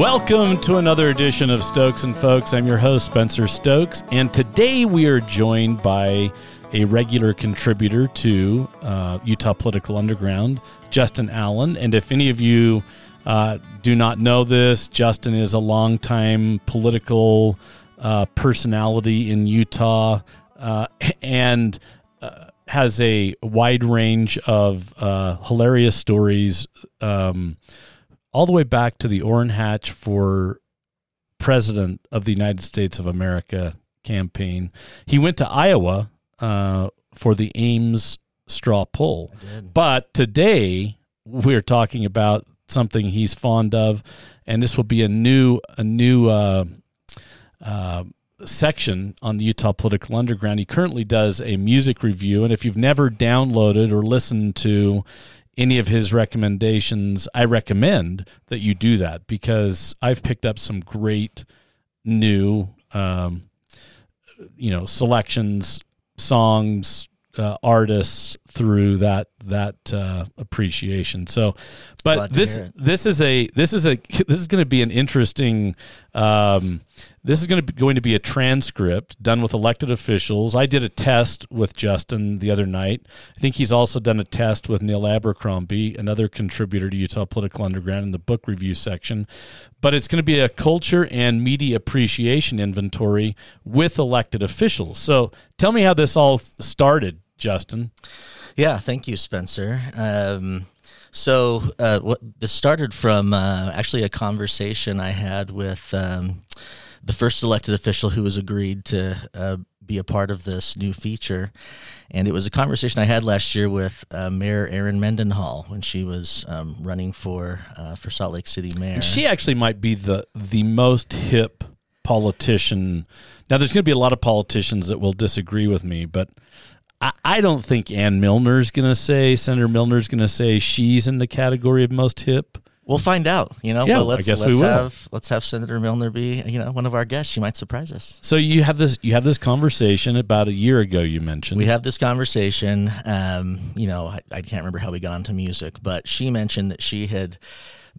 Welcome to another edition of Stokes and Folks. I'm your host, Spencer Stokes, and today we are joined by a regular contributor to uh, Utah Political Underground, Justin Allen. And if any of you uh, do not know this, Justin is a longtime political uh, personality in Utah uh, and uh, has a wide range of uh, hilarious stories. Um, all the way back to the Orrin Hatch for president of the United States of America campaign. He went to Iowa uh, for the Ames straw poll. But today we're talking about something he's fond of, and this will be a new a new uh, uh, section on the Utah Political Underground. He currently does a music review, and if you've never downloaded or listened to any of his recommendations, I recommend that you do that because I've picked up some great new, um, you know, selections, songs, uh, artists through that that uh, appreciation. So, but this this is a this is a this is going to be an interesting. Um, this is going to be going to be a transcript done with elected officials. I did a test with Justin the other night. I think he's also done a test with Neil Abercrombie, another contributor to Utah Political Underground in the book review section. But it's going to be a culture and media appreciation inventory with elected officials. So tell me how this all started, Justin. Yeah, thank you, Spencer. Um, so uh, what this started from uh, actually a conversation I had with um, the first elected official who was agreed to uh, be a part of this new feature, and it was a conversation I had last year with uh, Mayor Erin Mendenhall when she was um, running for uh, for Salt Lake City mayor. And she actually might be the the most hip politician. Now, there's going to be a lot of politicians that will disagree with me, but I, I don't think Ann Millner's going to say Senator Millner's going to say she's in the category of most hip. We'll find out. You know, Yeah, but let's I guess we let's will. have let's have Senator Milner be you know one of our guests. She might surprise us. So you have this you have this conversation about a year ago. You mentioned We have this conversation. Um, you know, I, I can't remember how we got onto music, but she mentioned that she had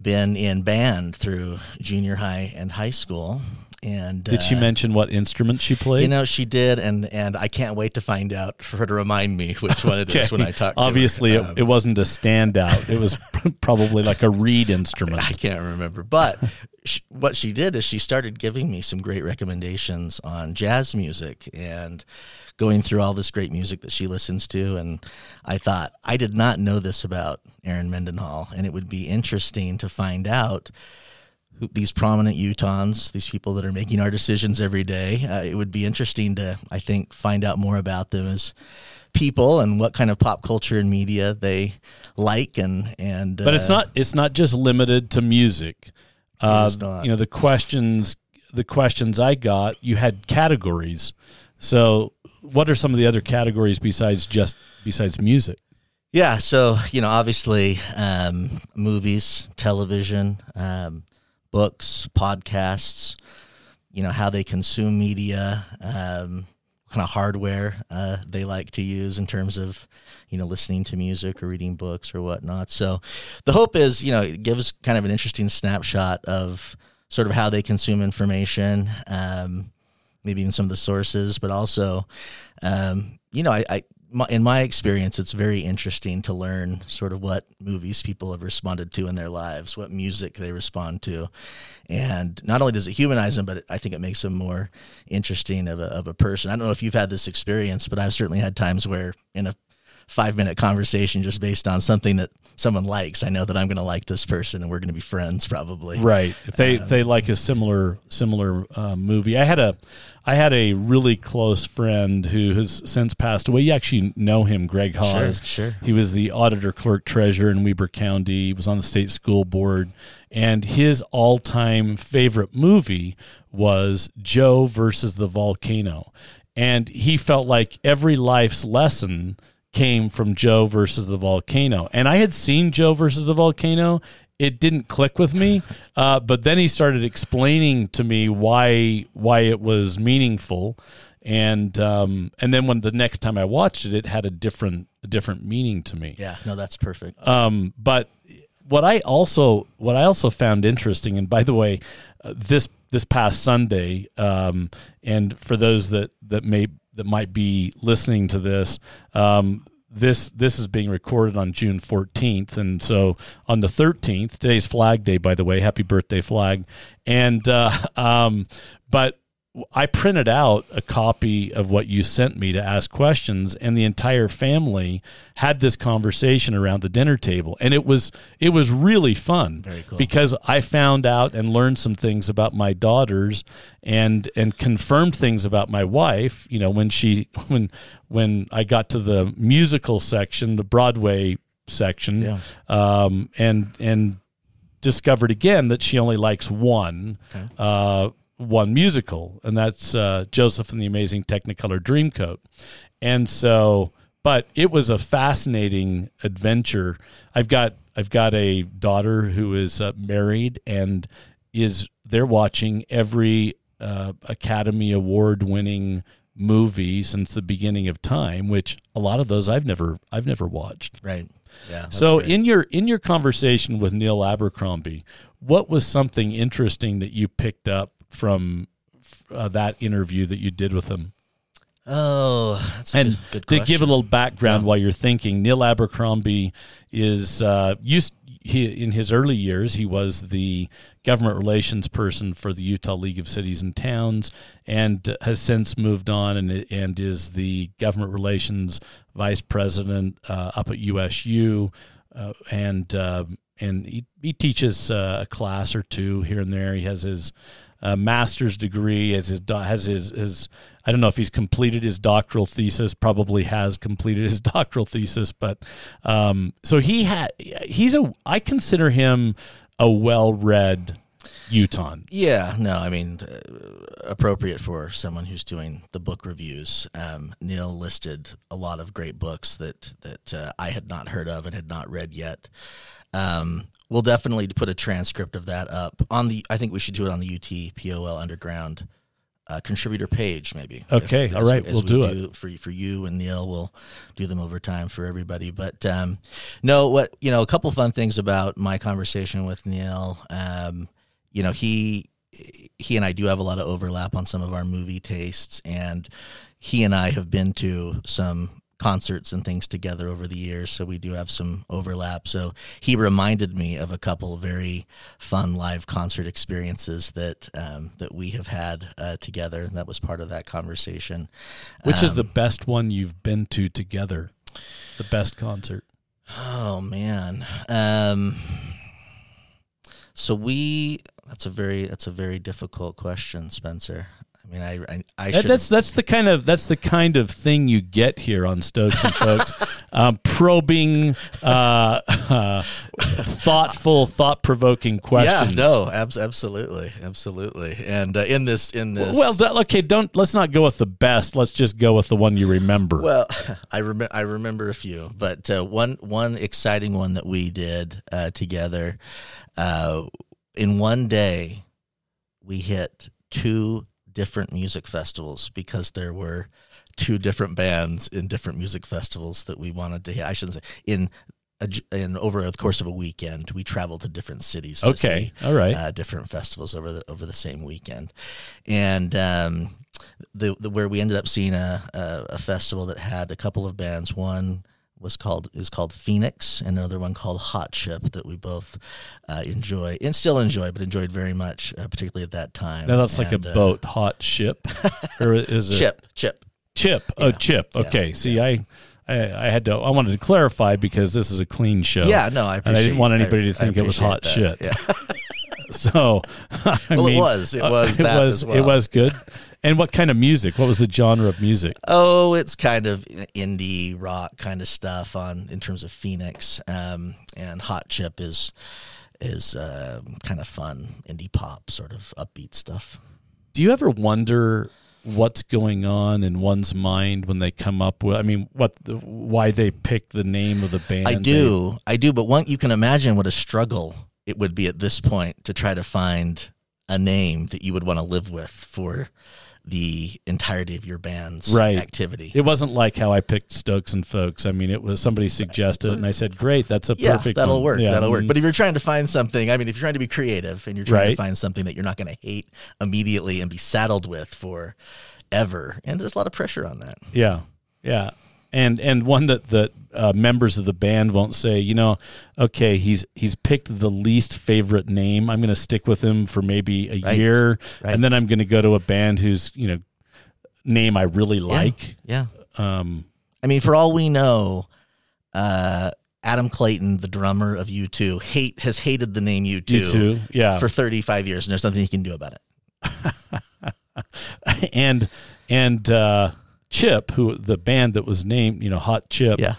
been in band through junior high and high school. And Did she uh, mention what instrument she played? You know, she did, and and I can't wait to find out for her to remind me which one it is when I talk. to her. Obviously, Um, it, it wasn't a standout. It was probably like a reed instrument. I can't remember, but what she did is she started giving me some great recommendations on jazz music and going through all this great music that she listens to. And I thought I did not know this about Erin Mendenhall, and it would be interesting to find out. Who, these prominent Utahns, these people that are making our decisions every day, uh, it would be interesting to, I think, find out more about them as people and what kind of pop culture and media they like, and and. but it's uh, not it's not just limited to music. Uh. You know the questions the questions I got. You had categories. So what are some of the other categories besides just besides music? Yeah, so you know, obviously, um, movies, television, um, books, podcasts. You know how they consume media, um, kind of hardware uh, they like to use in terms of, you know, listening to music or reading books or whatnot. So, the hope is, you know, it gives kind of an interesting snapshot of sort of how they consume information, um, maybe even some of the sources, but also, um, you know, I, I my, in my experience, it's very interesting to learn sort of what movies people have responded to in their lives, what music they respond to, and not only does it humanize them, but it, I think it makes them more interesting of a, of a person. I don't know if you've had this experience, but I've certainly had times where in a five minute conversation just based on something that someone likes, I know that I'm going to like this person and we're going to be friends probably. Right. If they if they like a similar similar uh, movie, I had a I had a really close friend who has since passed away. You actually know him, Greg Hawes. sure. He was the auditor clerk treasurer in Weber County. He was on the state school board, and his all time favorite movie was Joe versus the volcano, and he felt like every life's lesson came from Joe versus the volcano. And I had seen Joe versus the volcano. It didn't click with me, uh, but then he started explaining to me why why it was meaningful, and um, and then when the next time I watched it, it had a different a different meaning to me. Yeah, no, that's perfect. Um, but what I also what I also found interesting, and by the way, uh, this this past Sunday, um, and for those that that may that might be listening to this, um, this this is being recorded on June 14th, and so on the 13th, today's Flag Day, by the way. Happy birthday, Flag! And uh, um, but I printed out a copy of what you sent me to ask questions, and the entire family had this conversation around the dinner table, and it was it was really fun cool. because I found out and learned some things about my daughters, and and confirmed things about my wife. You know, when she when when I got to the musical section, the Broadway section, Yeah. um, and and discovered again that she only likes one uh, one musical, and that's uh, Joseph and the Amazing Technicolor Dreamcoat. And so, but it was a fascinating adventure. I've got I've got a daughter who is uh, married and is they're watching every uh, Academy Award winning movie since the beginning of time, which a lot of those I've never I've never watched. Right. Yeah. So great. in your in your conversation with Neil Abercrombie, what was something interesting that you picked up from uh, that interview that you did with him? oh, that's a And good, good to give a little background Yeah. while you're thinking, Neil Abercrombie is uh, used he, in his early years. He was the government relations person for the Utah League of Cities and Towns, and has since moved on and and is the government relations vice president uh, up at USU, uh, and uh, and he, he teaches uh, a class or two here and there. He has his uh, master's degree, as his has his his. I don't know if he's completed his doctoral thesis. Probably has completed his doctoral thesis, but um, so he had. He's a. I consider him a well-read Utahn. Yeah, no, I mean, uh, appropriate for someone who's doing the book reviews. Um, Neil listed a lot of great books that that uh, I had not heard of and had not read yet. Um, we'll definitely put a transcript of that up on the. I think we should do it on the UT POL Underground uh, contributor page, maybe. Okay, If- all right, as we'll we do it. for for you and Neil. We'll do them over time for everybody. But um, no, what you know, a couple fun things about my conversation with Neil. Um, you know, he he and I do have a lot of overlap on some of our movie tastes, and he and I have been to some concerts and things together over the years, so we do have some overlap. So he reminded me of a couple very fun live concert experiences that um, that we have had uh, together, and that was part of that conversation. Which is Um, the best one you've been to together? The best concert. Oh man. Um so we that's a very that's a very difficult question, Spencer. I mean I I, I That- that's that's the kind of that's the kind of thing you get here on Stokes and Folks, um, probing, uh, uh, thoughtful, thought provoking questions. Yeah, no, abs- absolutely. Absolutely. And uh, in this in this Well, that- okay, don't let's not go with the best. Let's just go with the one you remember. Well, I remember I remember a few, but uh, one one exciting one that we did uh, together uh, in one day, we hit two different music festivals because there were two different bands in different music festivals that we wanted to hit. I shouldn't say in. A, in over the course of a weekend, we traveled to different cities. To okay, see all right. uh, different festivals over the over the same weekend, and um, the, the where we ended up seeing a, a a festival that had a couple of bands. One was called is called Phoenix, and another one called Hot Chip that we both uh, enjoy and still enjoy, but enjoyed very much, uh, particularly at that time. now that's like a uh, boat, hot ship, or is it Chip, chip. Chip. Oh, Yeah. chip. Yeah. Okay. See, I, I, I had to. I wanted to clarify because this is a clean show. Yeah, no, I and. I didn't want anybody I to think it was hot appreciate shit. Yeah. So, I Well, it was. It uh, was it was. as It was good. And what kind of music? What was the genre of music? Oh, it's kind of indie rock kind of stuff on in terms of Phoenix, um, and Hot Chip is is uh, kind of fun indie pop sort of upbeat stuff. Do you ever wonder what's going on in one's mind when they come up with? I mean, what the, why they pick the name of the band? I they- do, I do, but one you can imagine what a struggle it would be at this point to try to find a name that you would want to live with for the entirety of your band's Right. activity. It wasn't like how I picked Stokes and Folks. I mean, it was somebody suggested it, and I said, "Great, that's a yeah, perfect." that'll one." work. Yeah, That'll work. mm, But if you're trying to find something, I mean, if you're trying to be creative and you're trying Right. to find something that you're not going to hate immediately and be saddled with for ever, and there's a lot of pressure on that. yeah, yeah, and and one that that uh, members of the band won't say. You know, okay, he's he's picked the least favorite name. I'm going to stick with him for maybe a Right. year, Right. and then I'm going to go to a band whose you know name I really like. Yeah. Um, I mean, for all we know, uh, Adam Clayton, the drummer of U2, hate has hated the name U2, you too, yeah. for 35 years, and there's nothing he can do about it. and and uh, Chip, who the band that was named, you know, Hot Chip. Yeah,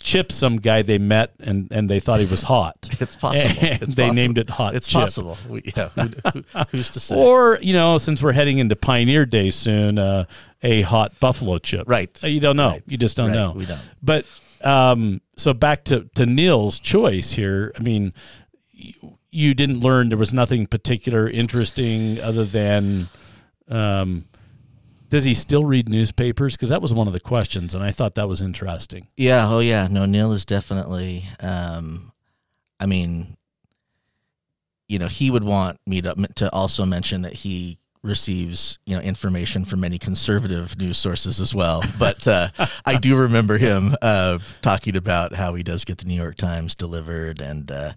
Chip, some guy they met and and they thought he was hot. it's possible. And It's they possible. named it Hot It's Chip. possible. We, yeah, who, who, who's to say? Or you know, since we're heading into Pioneer Day soon, uh, a hot buffalo chip. Right. Uh, You don't know. Right. You just don't Right. know. We don't. But um, so back to to Neil's choice here. I mean, you, you didn't learn there was nothing particular interesting other than. Um, does he still read newspapers? Because that was one of the questions, and I thought that was interesting. Yeah. Oh, yeah. No, Neil is definitely. Um, I mean, you know, he would want me to to also mention that he receives you know information from many conservative news sources as well. But uh, I do remember him uh, talking about how he does get the New York Times delivered and uh,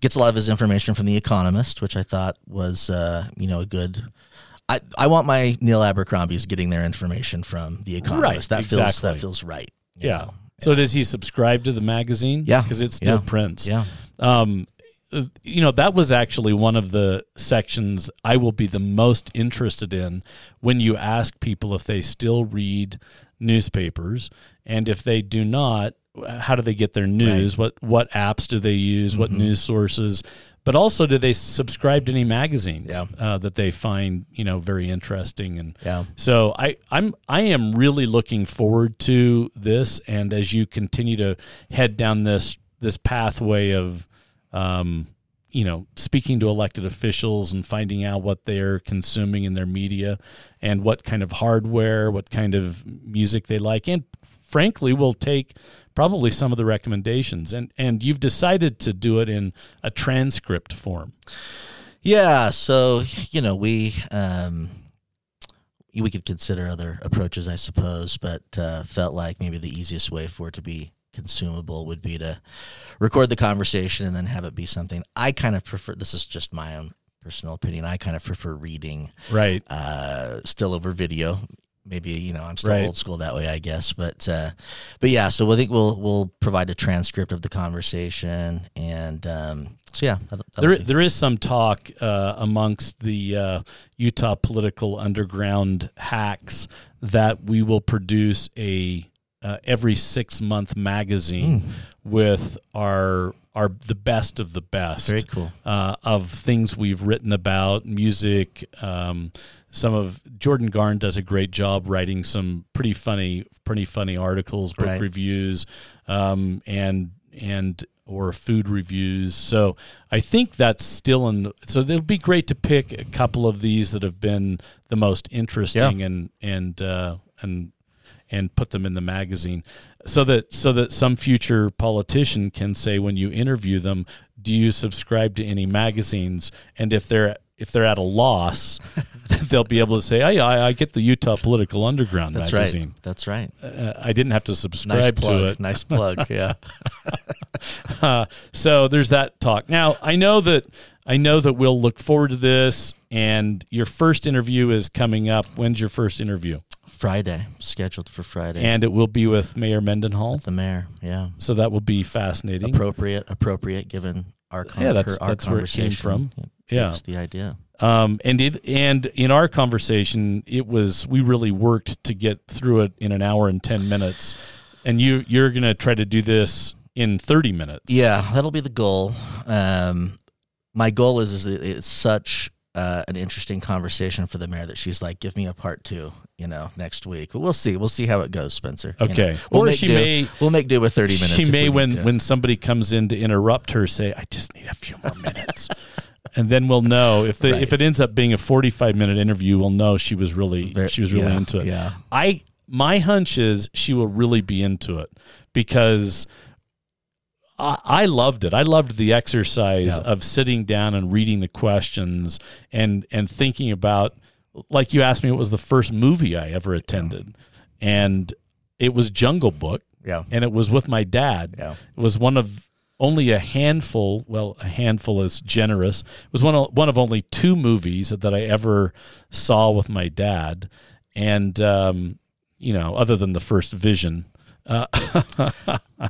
gets a lot of his information from the Economist, which I thought was uh, you know a good. I, I want my Neil Abercrombie's getting their information from the Economist. Right, that feels exactly. that feels right. Yeah. know? So does he subscribe to the magazine? Yeah. because it still Yeah. prints. Yeah. Um, uh, you know, that was actually one of the sections I will be the most interested in when you ask people if they still read newspapers and if they do not, how do they get their news? What what apps do they use? What Mm-hmm. news sources? But also, do they subscribe to any magazines Yeah. uh, that they find you know very interesting and Yeah. so I, I'm I am really looking forward to this, and as you continue to head down this this pathway of, um, you know, speaking to elected officials and finding out what they're consuming in their media, and what kind of hardware, what kind of music they like, and frankly, we'll take probably some of the recommendations. And and you've decided to do it in a transcript form. Yeah, so you know we um, we could consider other approaches, I suppose, but uh, felt like maybe the easiest way for it to be consumable would be to record the conversation and then have it be something. I kind of prefer. This is just my own personal opinion. I kind of prefer reading Right. uh, still over video. Maybe you know I'm still Right. old school that way, I guess. But uh, but yeah, so I think we'll we'll provide a transcript of the conversation, and um, so yeah, that'll, that'll There, be- there is some talk uh, amongst the uh, Utah political underground hacks that we will produce a uh, every six month magazine with our our the best of the best very cool. uh, of things we've written about music. Um, some of Jordan Garn does a great job writing some pretty funny, pretty funny articles, book Right. reviews, um, and and or food reviews. So I think that's still in. So it'll be great to pick a couple of these that have been the most interesting and and uh, and and put them in the magazine so that so that some future politician can say when you interview them do you subscribe to any magazines and if they're if they're at a loss they'll be able to say hey, I, I get the Utah Political Underground That's magazine right. That's right. uh, I didn't have to Nice subscribe plug. to it Nice plug. Yeah. uh, so there's that talk. Now I know that I know that we'll look forward to this. And your first interview is coming up. When's your first interview? Friday scheduled for Friday. And it will be with Mayor Mendenhall. the mayor. Yeah. So that will be fascinating. Appropriate. Appropriate given our con- Yeah, that's- our that's where it came conversation. from. It Yeah. gives the idea. Um, and it, and in our conversation, it was we really worked to get through it in an hour and ten minutes. And you you're gonna try to do this in thirty minutes. Yeah, that'll be the goal. Um, my goal is is it's such uh, an interesting conversation for the mayor that she's like, give me a part two, you know, next week. But we'll see. We'll see how it goes, Spencer. You know, Okay. We'll or she do. may We'll make do with thirty minutes. she may when when somebody comes in to interrupt her say, "I just need a few more minutes." and then we'll know if the Right. if it ends up being a 45 minute interview, we'll know she was really she was really yeah, into it. yeah. I my hunch is she will really be into it because I, I loved it. I loved the exercise Yeah. of sitting down and reading the questions and and thinking about like you asked me what was the first movie I ever attended. And it was Jungle Book Yeah. and it was with my dad. Yeah. It was one of only a handful. Well, a handful is generous. It was one of one of only two movies that I ever saw with my dad, and um, you know, other than the first Vision, uh,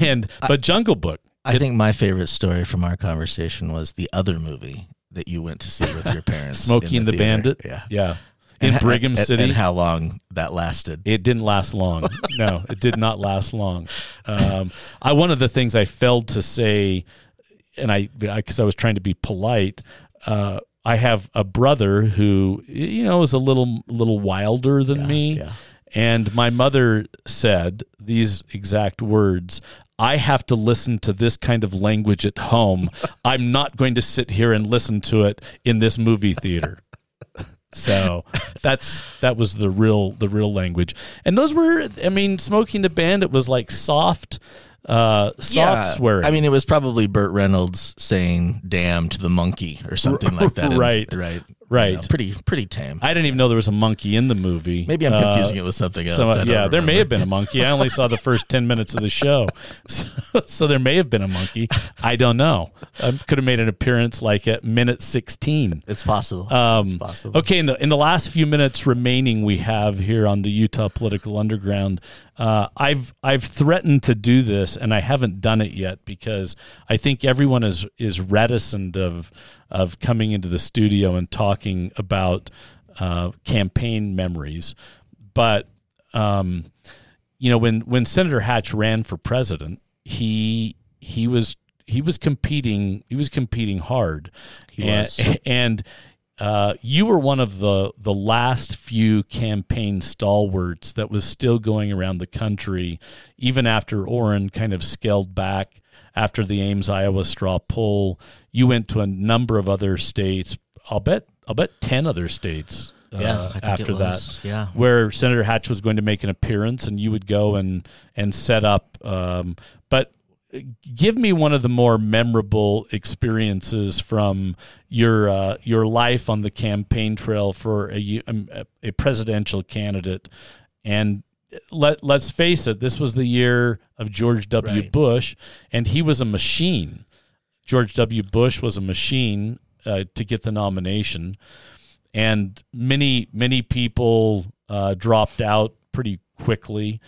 and but Jungle Book. I think my favorite story from our conversation was the other movie that you went to see with your parents. Smokey and the, theater. Bandit. Yeah. yeah. In ha- Brigham and- City. And how long that lasted. It didn't last long. No, it did not last long. Um, I one of the things I failed to say, and I because I was trying to be polite. Uh, I have a brother who you know is a little little wilder than me, yeah. And my mother said these exact words. I have to listen to this kind of language at home. I'm not going to sit here and listen to it in this movie theater. So that's that was the real the real language. And those were I mean, Smokey and the Bandit was like soft uh soft swearing. I mean, it was probably Burt Reynolds saying "damn" to the monkey or something like that. Right. right, Right. You know, pretty, pretty tame. I didn't even know there was a monkey in the movie. Maybe I'm Uh, confusing it with something else. So, yeah, there may have been a monkey. I only saw the first 10 minutes of the show. So, so there may have been a monkey. I don't know. I could have made an appearance like at minute 16. It's possible. Um, it's possible. Okay, in the in the last few minutes remaining we have here on the Utah Political Underground, uh, I've I've threatened to do this and I haven't done it yet because I think everyone is is reticent of of coming into the studio and talking about uh, campaign memories, but um, you know when when Senator Hatch ran for president, he he was he was competing he was competing hard. He and, was. and uh, you were one of the the last few campaign stalwarts that was still going around the country, even after Orrin kind of scaled back after the Ames Iowa straw poll. You went to a number of other states. I'll bet I'll bet ten other states. Uh, Yeah, after that. Yeah. where Senator Hatch was going to make an appearance, and you would go and and set up. Um, but give me one of the more memorable experiences from your uh, your life on the campaign trail for a, um, a a presidential candidate, and let let's face it, this was the year of George W. Right. Bush, and he was a machine. George W. Bush was a machine uh, to get the nomination, and many many people uh, dropped out pretty quickly.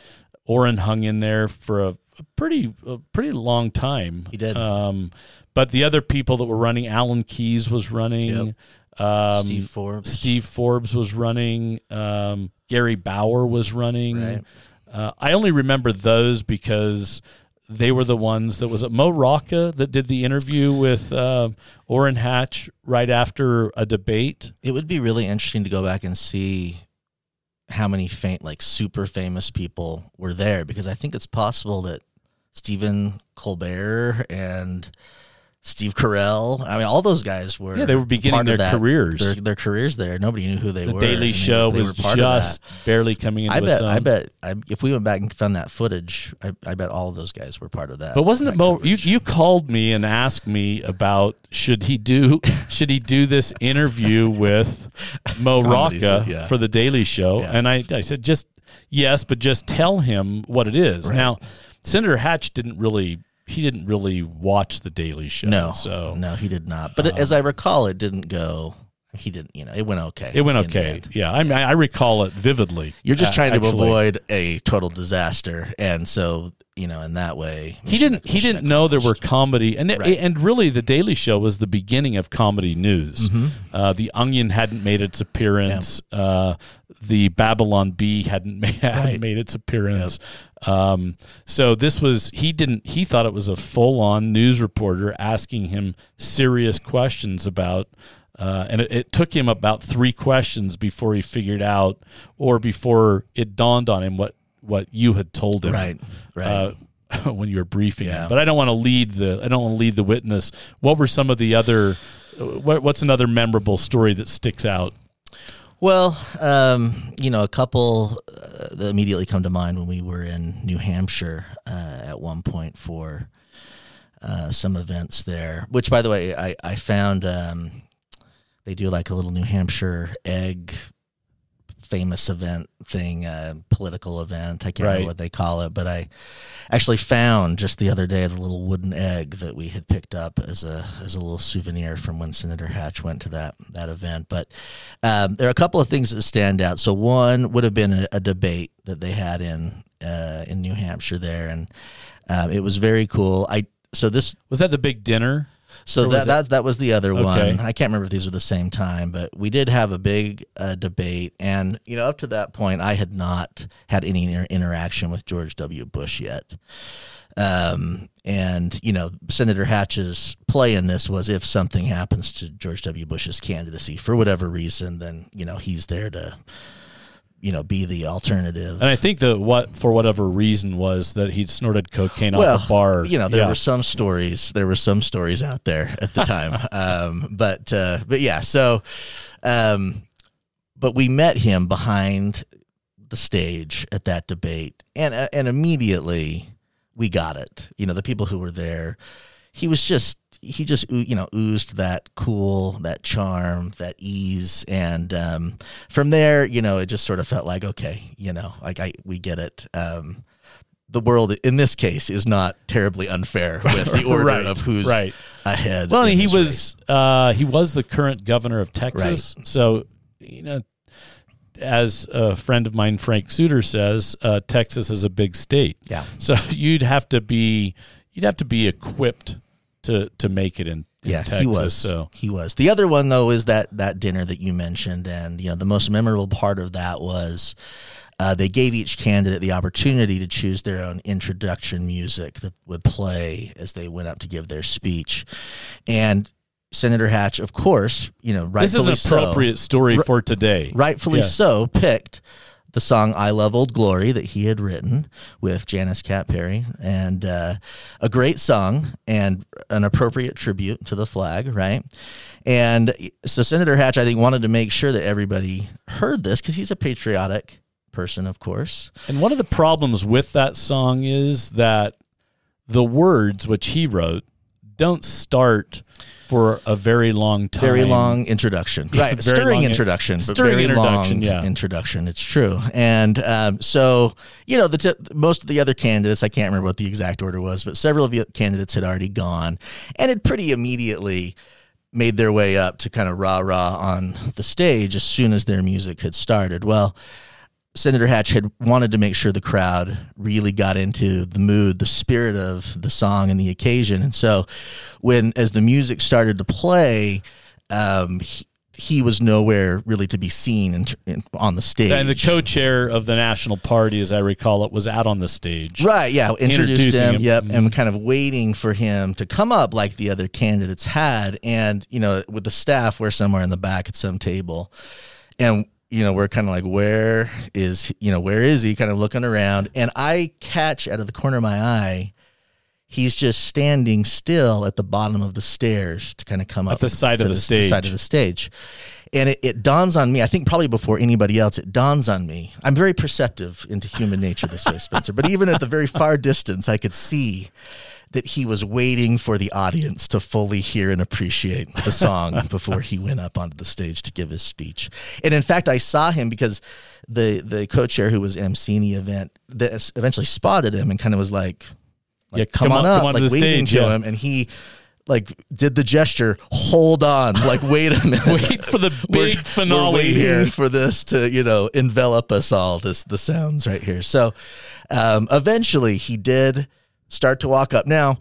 Orrin hung in there for a pretty a pretty long time. He did. Um, but the other people that were running, Alan Keyes was running. Um, Steve Forbes. Steve Forbes was running. Um, Gary Bauer was running. Right. Uh, I only remember those because they were the ones that was it Mo Rocca that did the interview with uh, Orrin Hatch right after a debate. It would be really interesting to go back and see how many faint, like super famous people were there because I think it's possible that Stephen Colbert and Steve Carell, I mean, all those guys were Yeah, they were beginning their that- careers. Their, their careers there. Nobody knew who they The were. The Daily and Show they was of that. just barely coming into I its bet. own. I bet. I, if we went back and found that footage, I, I bet all of those guys were part of that. But wasn't it Mo? You, you called me and asked me about should he do should he do this interview with Mo Rocca yeah. for the Daily Show? Yeah. And I, I said just yes, but just tell him what it is. Right. Now, Senator Hatch didn't really he didn't really watch the Daily Show. No, so no, he did not. But it, as I recall, it didn't go. He didn't. You know, it went okay. it went okay. Yeah, I mean, I recall it vividly. You're just Uh, trying to actually. avoid a total disaster, and so you know, in that way, He didn't. He didn't know there were comedy, and Right. and really, the Daily Show was the beginning of comedy news. Mm-hmm. Uh, the Onion hadn't made its appearance. Uh, the Babylon Bee hadn't made, hadn't Right. made its appearance. Um, so this was he didn't. He thought it was a full on news reporter asking him serious questions about. Uh, and it, it took him about three questions before he figured out, or before it dawned on him what what you had told him Right, right. uh, when you were briefing Yeah. him. But I don't want to lead the I don't want to lead the witness. What were some of the other what, what's another memorable story that sticks out? Well, um, you know, a couple uh, that immediately come to mind when we were in New Hampshire uh, at one point for uh, some events there. Which, by the way, I I found um, they do like a little New Hampshire egg famous event thing, uh, political event. I can't Right. remember what they call it, but I actually found just the other day the little wooden egg that we had picked up as a as a little souvenir from when Senator Hatch went to that that event. But um, there are a couple of things that stand out. So one would have been a, a debate that they had in uh, in New Hampshire there, and um, it was very cool. I so this Was that the big dinner? So that, that that was the other Okay. one. I can't remember if these were the same time, but we did have a big uh, debate, and you know, up to that point, I had not had any inter- interaction with George W. Bush yet. Um, and you know, Senator Hatch's play in this was if something happens to George W. Bush's candidacy for whatever reason, then you know he's there to, you know, be the alternative. And I think that what for whatever reason was that he'd snorted cocaine well, off a bar. You know, there Yeah. were some stories. There were some stories out there at the time. um, but uh, but yeah, so um, but we met him behind the stage at that debate, and uh, and immediately we got it. You know, the people who were there, he was just he just you know oozed that cool, that charm, that ease, and um, from there, you know, it just sort of felt like okay, you know, like I we get it. Um, the world in this case is not terribly unfair with the order Right, of who's right. ahead. Well, in and he was uh, he was the current governor of Texas. So you know, as a friend of mine, Frank Suter says, uh, Texas is a big state. yeah. So you'd have to be you'd have to be equipped to to make it in, in yeah, Texas. he was. So he was. The other one though is that that dinner that you mentioned, and you know the most memorable part of that was uh, they gave each candidate the opportunity to choose their own introduction music that would play as they went up to give their speech, and Senator Hatch, of course, you know, this is an appropriate story for today. rightfully Yeah. so, picked the song "I Love Old Glory" that he had written with Janice Kapp Perry, and uh, a great song and an appropriate tribute to the flag, right? And so Senator Hatch, I think, wanted to make sure that everybody heard this because he's a patriotic person, of course. And one of the problems with that song is that the words which he wrote don't start for a very long time. Very long introduction, right? very Stirring long- introduction, but stirring very introduction, long yeah. introduction. It's true, and um, so you know, the t- most of the other candidates, I can't remember what the exact order was, but several of the candidates had already gone, and it pretty immediately made their way up to kind of rah rah on the stage as soon as their music had started. Well. Senator Hatch had wanted to make sure the crowd really got into the mood, the spirit of the song and the occasion. And so, when as the music started to play, um, he, he was nowhere really to be seen in, in, on the stage. And the co-chair of the National Party, as I recall it, was out on the stage. Right, yeah, introduced Introducing him, him. yep, and kind of waiting for him to come up like the other candidates had, and you know, with the staff, we're somewhere in the back at some table, and you know, we're kind of like, where is you know, where is he? Kind of looking around, and I catch out of the corner of my eye, he's just standing still at the bottom of the stairs to kind of come up At the side of the stage. side of the stage. And it, it dawns on me, I think probably before anybody else, it dawns on me. I'm very perceptive into human nature this way, Spencer. But even at the very far distance, I could see that he was waiting for the audience to fully hear and appreciate the song before he went up onto the stage to give his speech. And in fact, I saw him because the the co-chair who was emceeing the event that eventually spotted him and kind of was like, like Yeah, come, come on on- up, onto like waving stage, to yeah. him, and he like did the gesture, hold on, like wait a minute, Wait for the We're- big finale we're waiting here. for this to you know envelop us all. This the sounds right here. So um, eventually he did start to walk up. Now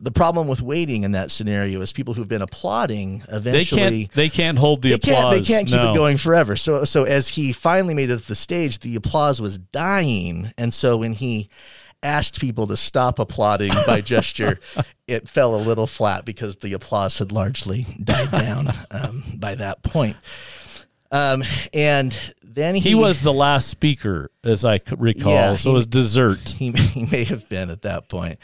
the problem with waiting in that scenario is people who've been applauding eventually They can't. They can't hold the they applause. can't, they can't keep No. it going forever. So so as he finally made it to the stage, the applause was dying, and so when he asked people to stop applauding by gesture, it fell a little flat because the applause had largely died down um, by that point. Um, and then he, He was the last speaker, as I recall. Yeah, so he- it was dessert. he, he may have been at that point.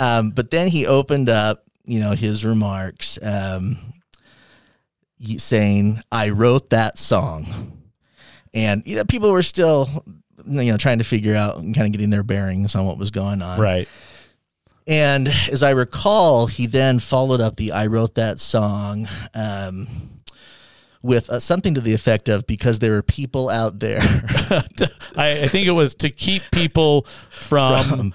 Um, but then he opened up, you know, his remarks. Um, saying, "I wrote that song," and you know, people were still, you know, trying to figure out and kind of getting their bearings on what was going on. Right. And as I recall, he then followed up the "I wrote that song." Um, with uh, something to the effect of because there were people out there I, I think it was to keep people from,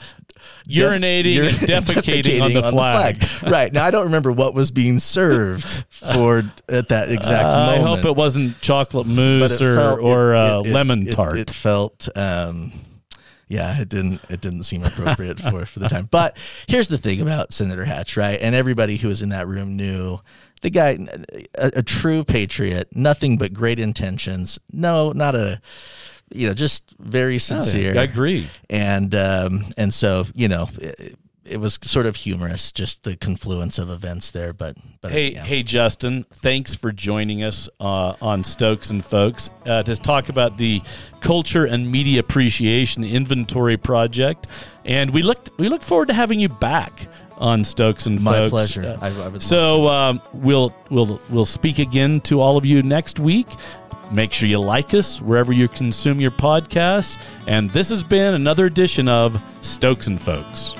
urinating Ur- and defecating, on the flag. right now, I don't remember what was being served for at that exact Uh, I hope it wasn't chocolate mousse or, felt- or it- uh, it- it- lemon it- tart. It, felt, um, yeah, it didn't. It didn't seem appropriate for for the time. But here's the thing about Senator Hatch, right? And everybody who was in that room knew the guy, a, a true patriot, nothing but great intentions. No, not a, you know, just very sincere. I agree. and um, and so you know. It, it was sort of humorous, just the confluence of events there. But, but Hey, yeah. hey, Justin! Thanks for joining us uh, on Stokes and Folks uh, to talk about the Culture and Media Appreciation Inventory Project, and we looked we look forward to having you back on Stokes and my Folks. pleasure. Uh, I, I would so um, we'll we'll we'll speak again to all of you next week. Make sure you like us wherever you consume your podcasts. And this has been another edition of Stokes and Folks.